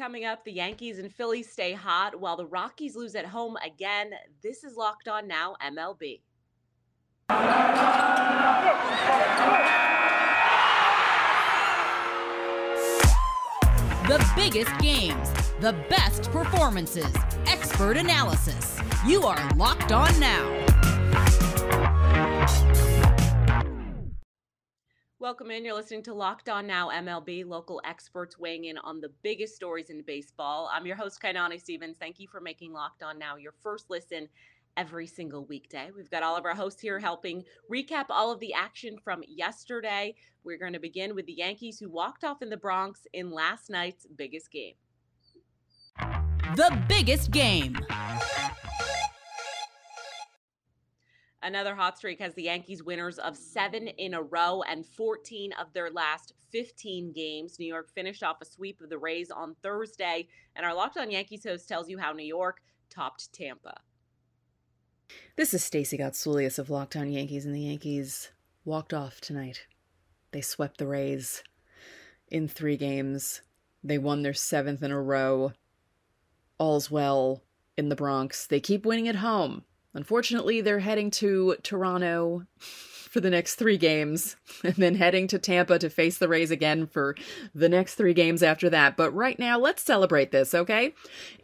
Coming up, the Yankees and Phillies stay hot while the Rockies lose at home again. This is Locked On Now MLB. The biggest games, the best performances, expert analysis. You are Locked On Now. Welcome in. You're listening to Locked On Now MLB, local experts weighing in on the biggest stories in baseball. I'm your host, Kainani Stevens. Thank you for making Locked On Now your first listen every single weekday. We've got all of our hosts here helping recap all of the action from yesterday. We're going to begin with the Yankees who walked off in the Bronx in last night's biggest game. The biggest game. Another hot streak has the Yankees winners of seven mm. in a row and 14 of their last 15 games. New York finished off a sweep of the Rays on Thursday, and our Locked On Yankees host tells you how New York topped Tampa. This is Stacey Gotsulias of Locked On Yankees, and the Yankees walked off tonight. They swept the Rays in three games. They won their seventh in a row. All's well in the Bronx. They keep winning at home. Unfortunately, they're heading to Toronto for the next three games, and then heading to Tampa to face the Rays again for the next three games after that. But right now, let's celebrate this, okay?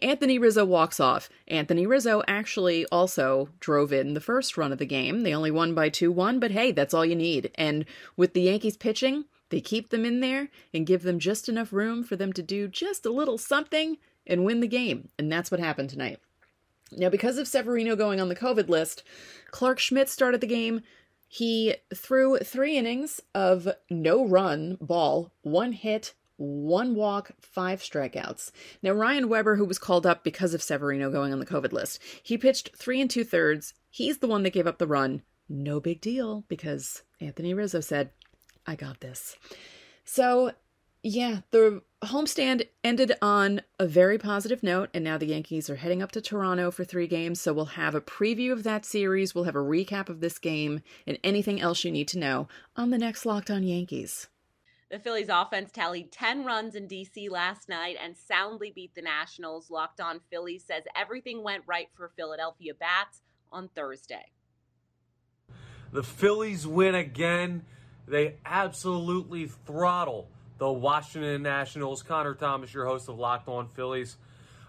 Anthony Rizzo walks off. Anthony Rizzo actually also drove in the first run of the game. They only won by 2 1, but hey, that's all you need. And with the Yankees pitching, they keep them in there and give them just enough room for them to do just a little something and win the game. And that's what happened tonight. Now, because of Severino going on the COVID list, Clarke Schmidt started the game. He threw three innings of no run ball, one hit, one walk, five strikeouts. Now, Ryan Weber, who was called up because of Severino going on the COVID list, he pitched three and two thirds. He's the one that gave up the run. No big deal because Anthony Rizzo said, I got this. So yeah, the homestand ended on a very positive note, and now the Yankees are heading up to Toronto for three games. So we'll have a preview of that series, we'll have a recap of this game, and anything else you need to know on the next Locked On Yankees. The Phillies offense tallied 10 runs in DC last night and soundly beat the Nationals. Locked On Phillies says everything went right for Philadelphia Bats on Thursday. The Phillies win again. They absolutely throttle the Washington Nationals. Connor Thomas, your host of Locked On Phillies.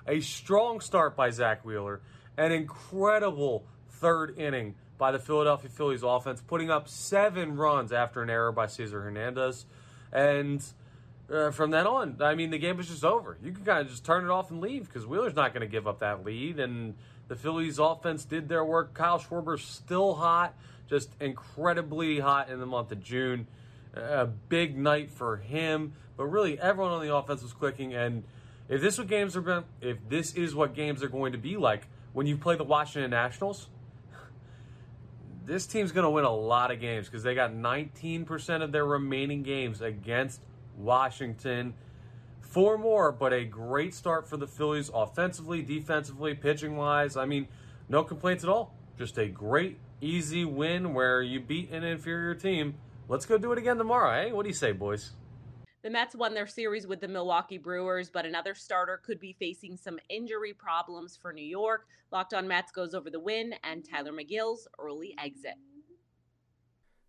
A strong start by Zack Wheeler. An incredible third inning by the Philadelphia Phillies offense, putting up seven runs after an error by Cesar Hernandez. And uh, from then on, I mean, the game was just over. You can kind of just turn it off and leave because Wheeler's not going to give up that lead. And the Phillies offense did their work. Kyle Schwarber's still hot, just incredibly hot in the month of June a big night for him. But really, everyone on the offense was clicking. And if this what games are if this is what games are going to be like when you play the Washington Nationals, this team's going to win a lot of games because they got 19% of their remaining games against Washington. Four more, but a great start for the Phillies offensively, defensively, pitching wise. I mean, no complaints at all. Just a great, easy win where you beat an inferior team Let's go do it again tomorrow, eh? What do you say, boys? The Mets won their series with the Milwaukee Brewers, but another starter could be facing some injury problems for New York. Locked on Mets goes over the win and Tylor Megill's early exit.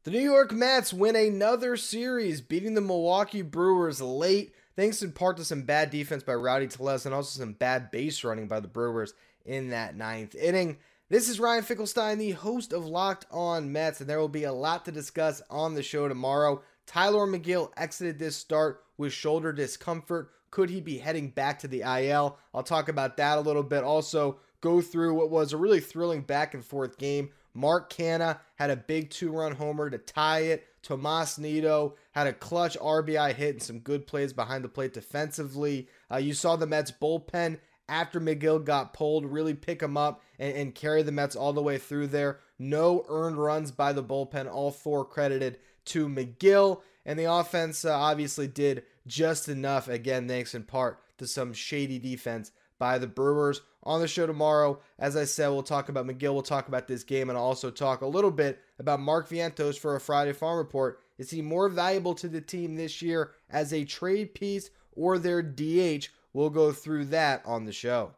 The New York Mets win another series, beating the Milwaukee Brewers late, thanks in part to some bad defense by Rowdy Tellez and also some bad base running by the Brewers in that ninth inning. This is Ryan Finkelstein, the host of Locked On Mets, and there will be a lot to discuss on the show tomorrow. Tylor Megill exited this start with shoulder discomfort. Could he be heading back to the IL? I'll talk about that a little bit. Also, go through what was a really thrilling back and forth game. Mark Canha had a big two run homer to tie it. Tomas Nido had a clutch RBI hit and some good plays behind the plate defensively. Uh, you saw the Mets bullpen after Megill got pulled, really pick him up and, and carry the Mets all the way through there. No earned runs by the bullpen, all four credited to Megill. And the offense uh, obviously did just enough, again, thanks in part to some shady defense by the Brewers. On the show tomorrow, as I said, we'll talk about Megill, we'll talk about this game, and I'll also talk a little bit about Mark Vientos for a Friday Farm Report. Is he more valuable to the team this year as a trade piece or their DH? We'll go through that on the show.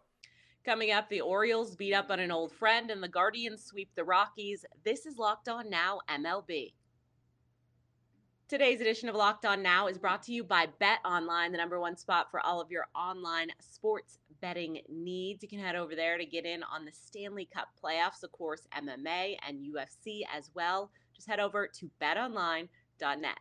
Coming up, the Orioles beat up on an old friend and the Guardians sweep the Rockies. This is Locked On Now MLB. Today's edition of Locked On Now is brought to you by Bet Online, the number one spot for all of your online sports betting needs. You can head over there to get in on the Stanley Cup playoffs, of course, MMA and UFC as well. Just head over to betonline.net.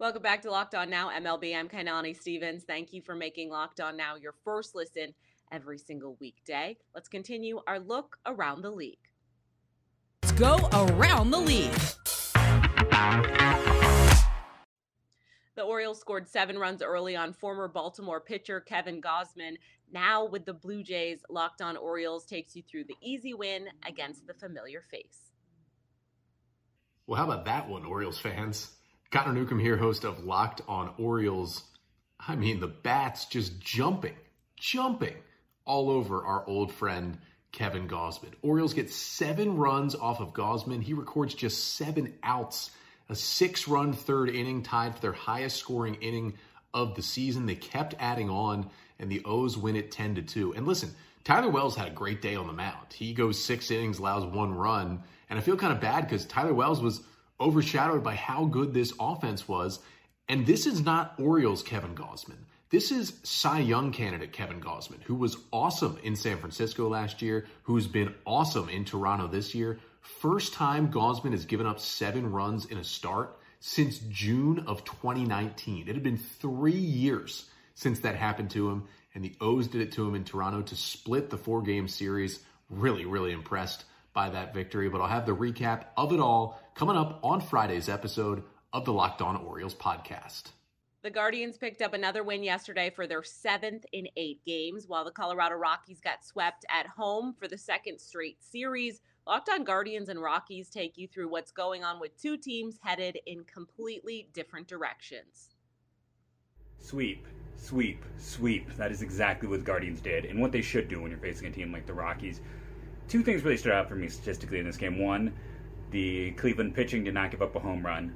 Welcome back to Locked On Now MLB. I'm Kainani Stevens. Thank you for making Locked On Now your first listen every single weekday. Let's continue our look around the league. Let's go around the league. The Orioles scored seven runs early on former Baltimore pitcher Kevin Gausman. Now, with the Blue Jays, Locked On Orioles takes you through the easy win against the familiar face. Well, how about that one, Orioles fans? Connor Newcomb here, host of Locked On Orioles. I mean, the bats just jumping, jumping all over our old friend Kevin Gausman. Orioles get seven runs off of Gausman. He records just seven outs a six run third inning tied for their highest scoring inning of the season. They kept adding on, and the O's win it 10 to 2. And listen, Tyler Wells had a great day on the mound. He goes six innings, allows one run. And I feel kind of bad because Tyler Wells was overshadowed by how good this offense was. And this is not Orioles Kevin Gausman. This is Cy Young candidate Kevin Gausman, who was awesome in San Francisco last year, who's been awesome in Toronto this year, First time Gausman has given up seven runs in a start since June of 2019. It had been three years since that happened to him, and the O's did it to him in Toronto to split the four game series. Really, really impressed by that victory. But I'll have the recap of it all coming up on Friday's episode of the Locked On Orioles podcast. The Guardians picked up another win yesterday for their seventh in eight games, while the Colorado Rockies got swept at home for the second straight series. Locked on Guardians and Rockies take you through what's going on with two teams headed in completely different directions. Sweep, sweep, sweep. That is exactly what the Guardians did, and what they should do when you're facing a team like the Rockies. Two things really stood out for me statistically in this game. One, the Cleveland pitching did not give up a home run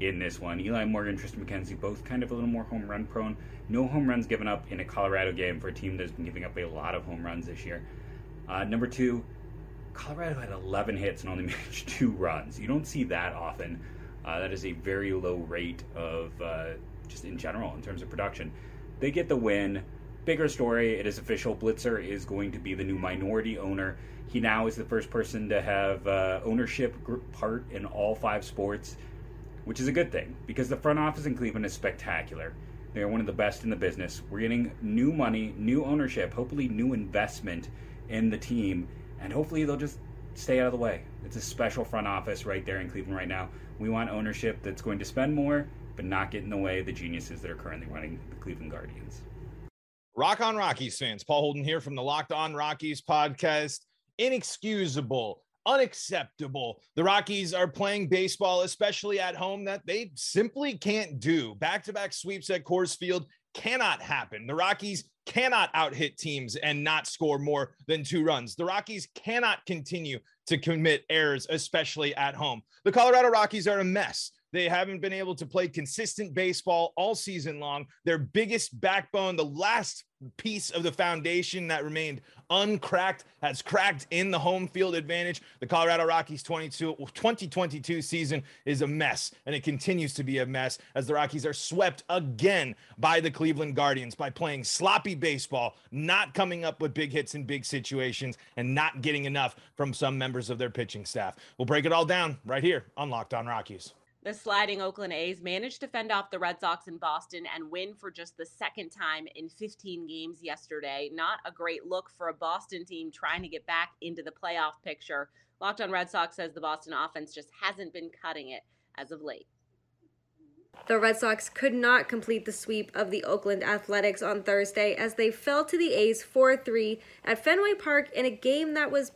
in this one. Eli Morgan, Triston McKenzie, both kind of a little more home run prone. No home runs given up in a Colorado game for a team that's been giving up a lot of home runs this year. Uh, number two, Colorado had 11 hits and only managed two runs. You don't see that often. Uh, that is a very low rate of uh, just in general in terms of production. They get the win. Bigger story, it is official. Blitzer is going to be the new minority owner. He now is the first person to have uh, ownership part in all five sports, which is a good thing because the front office in Cleveland is spectacular. They are one of the best in the business. We're getting new money, new ownership, hopefully new investment in the team and hopefully they'll just stay out of the way. It's a special front office right there in Cleveland right now. We want ownership that's going to spend more, but not get in the way of the geniuses that are currently running the Cleveland Guardians. Rock on Rockies fans. Paul Holden here from the Locked On Rockies podcast. Inexcusable, unacceptable. The Rockies are playing baseball, especially at home, that they simply can't do. Back to back sweeps at Coors Field cannot happen. The Rockies cannot out hit teams and not score more than two runs. The Rockies cannot continue to commit errors, especially at home. The Colorado Rockies are a mess. They haven't been able to play consistent baseball all season long. Their biggest backbone, the last piece of the foundation that remained uncracked, has cracked in the home field advantage. The Colorado Rockies 22, 2022 season is a mess, and it continues to be a mess as the Rockies are swept again by the Cleveland Guardians by playing sloppy baseball, not coming up with big hits in big situations, and not getting enough from some members of their pitching staff. We'll break it all down right here on Locked On Rockies. The sliding Oakland A's managed to fend off the Red Sox in Boston and win for just the second time in 15 games yesterday. Not a great look for a Boston team trying to get back into the playoff picture. Locked on Red Sox says the Boston offense just hasn't been cutting it as of late. The Red Sox could not complete the sweep of the Oakland Athletics on Thursday as they fell to the A's 4 3 at Fenway Park in a game that was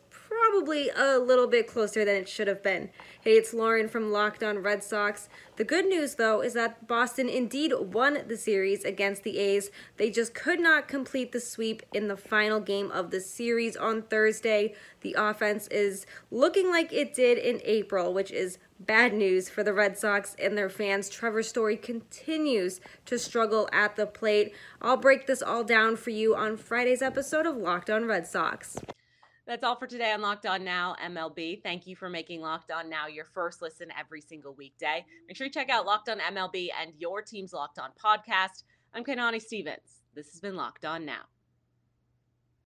probably a little bit closer than it should have been. Hey, it's Lauren from Locked On Red Sox. The good news, though, is that Boston indeed won the series against the A's. They just could not complete the sweep in the final game of the series on Thursday. The offense is looking like it did in April, which is Bad news for the Red Sox and their fans. Trevor Story continues to struggle at the plate. I'll break this all down for you on Friday's episode of Locked On Red Sox. That's all for today on Locked On Now MLB. Thank you for making Locked On Now your first listen every single weekday. Make sure you check out Locked On MLB and your team's Locked On podcast. I'm Kanani Stevens. This has been Locked On Now.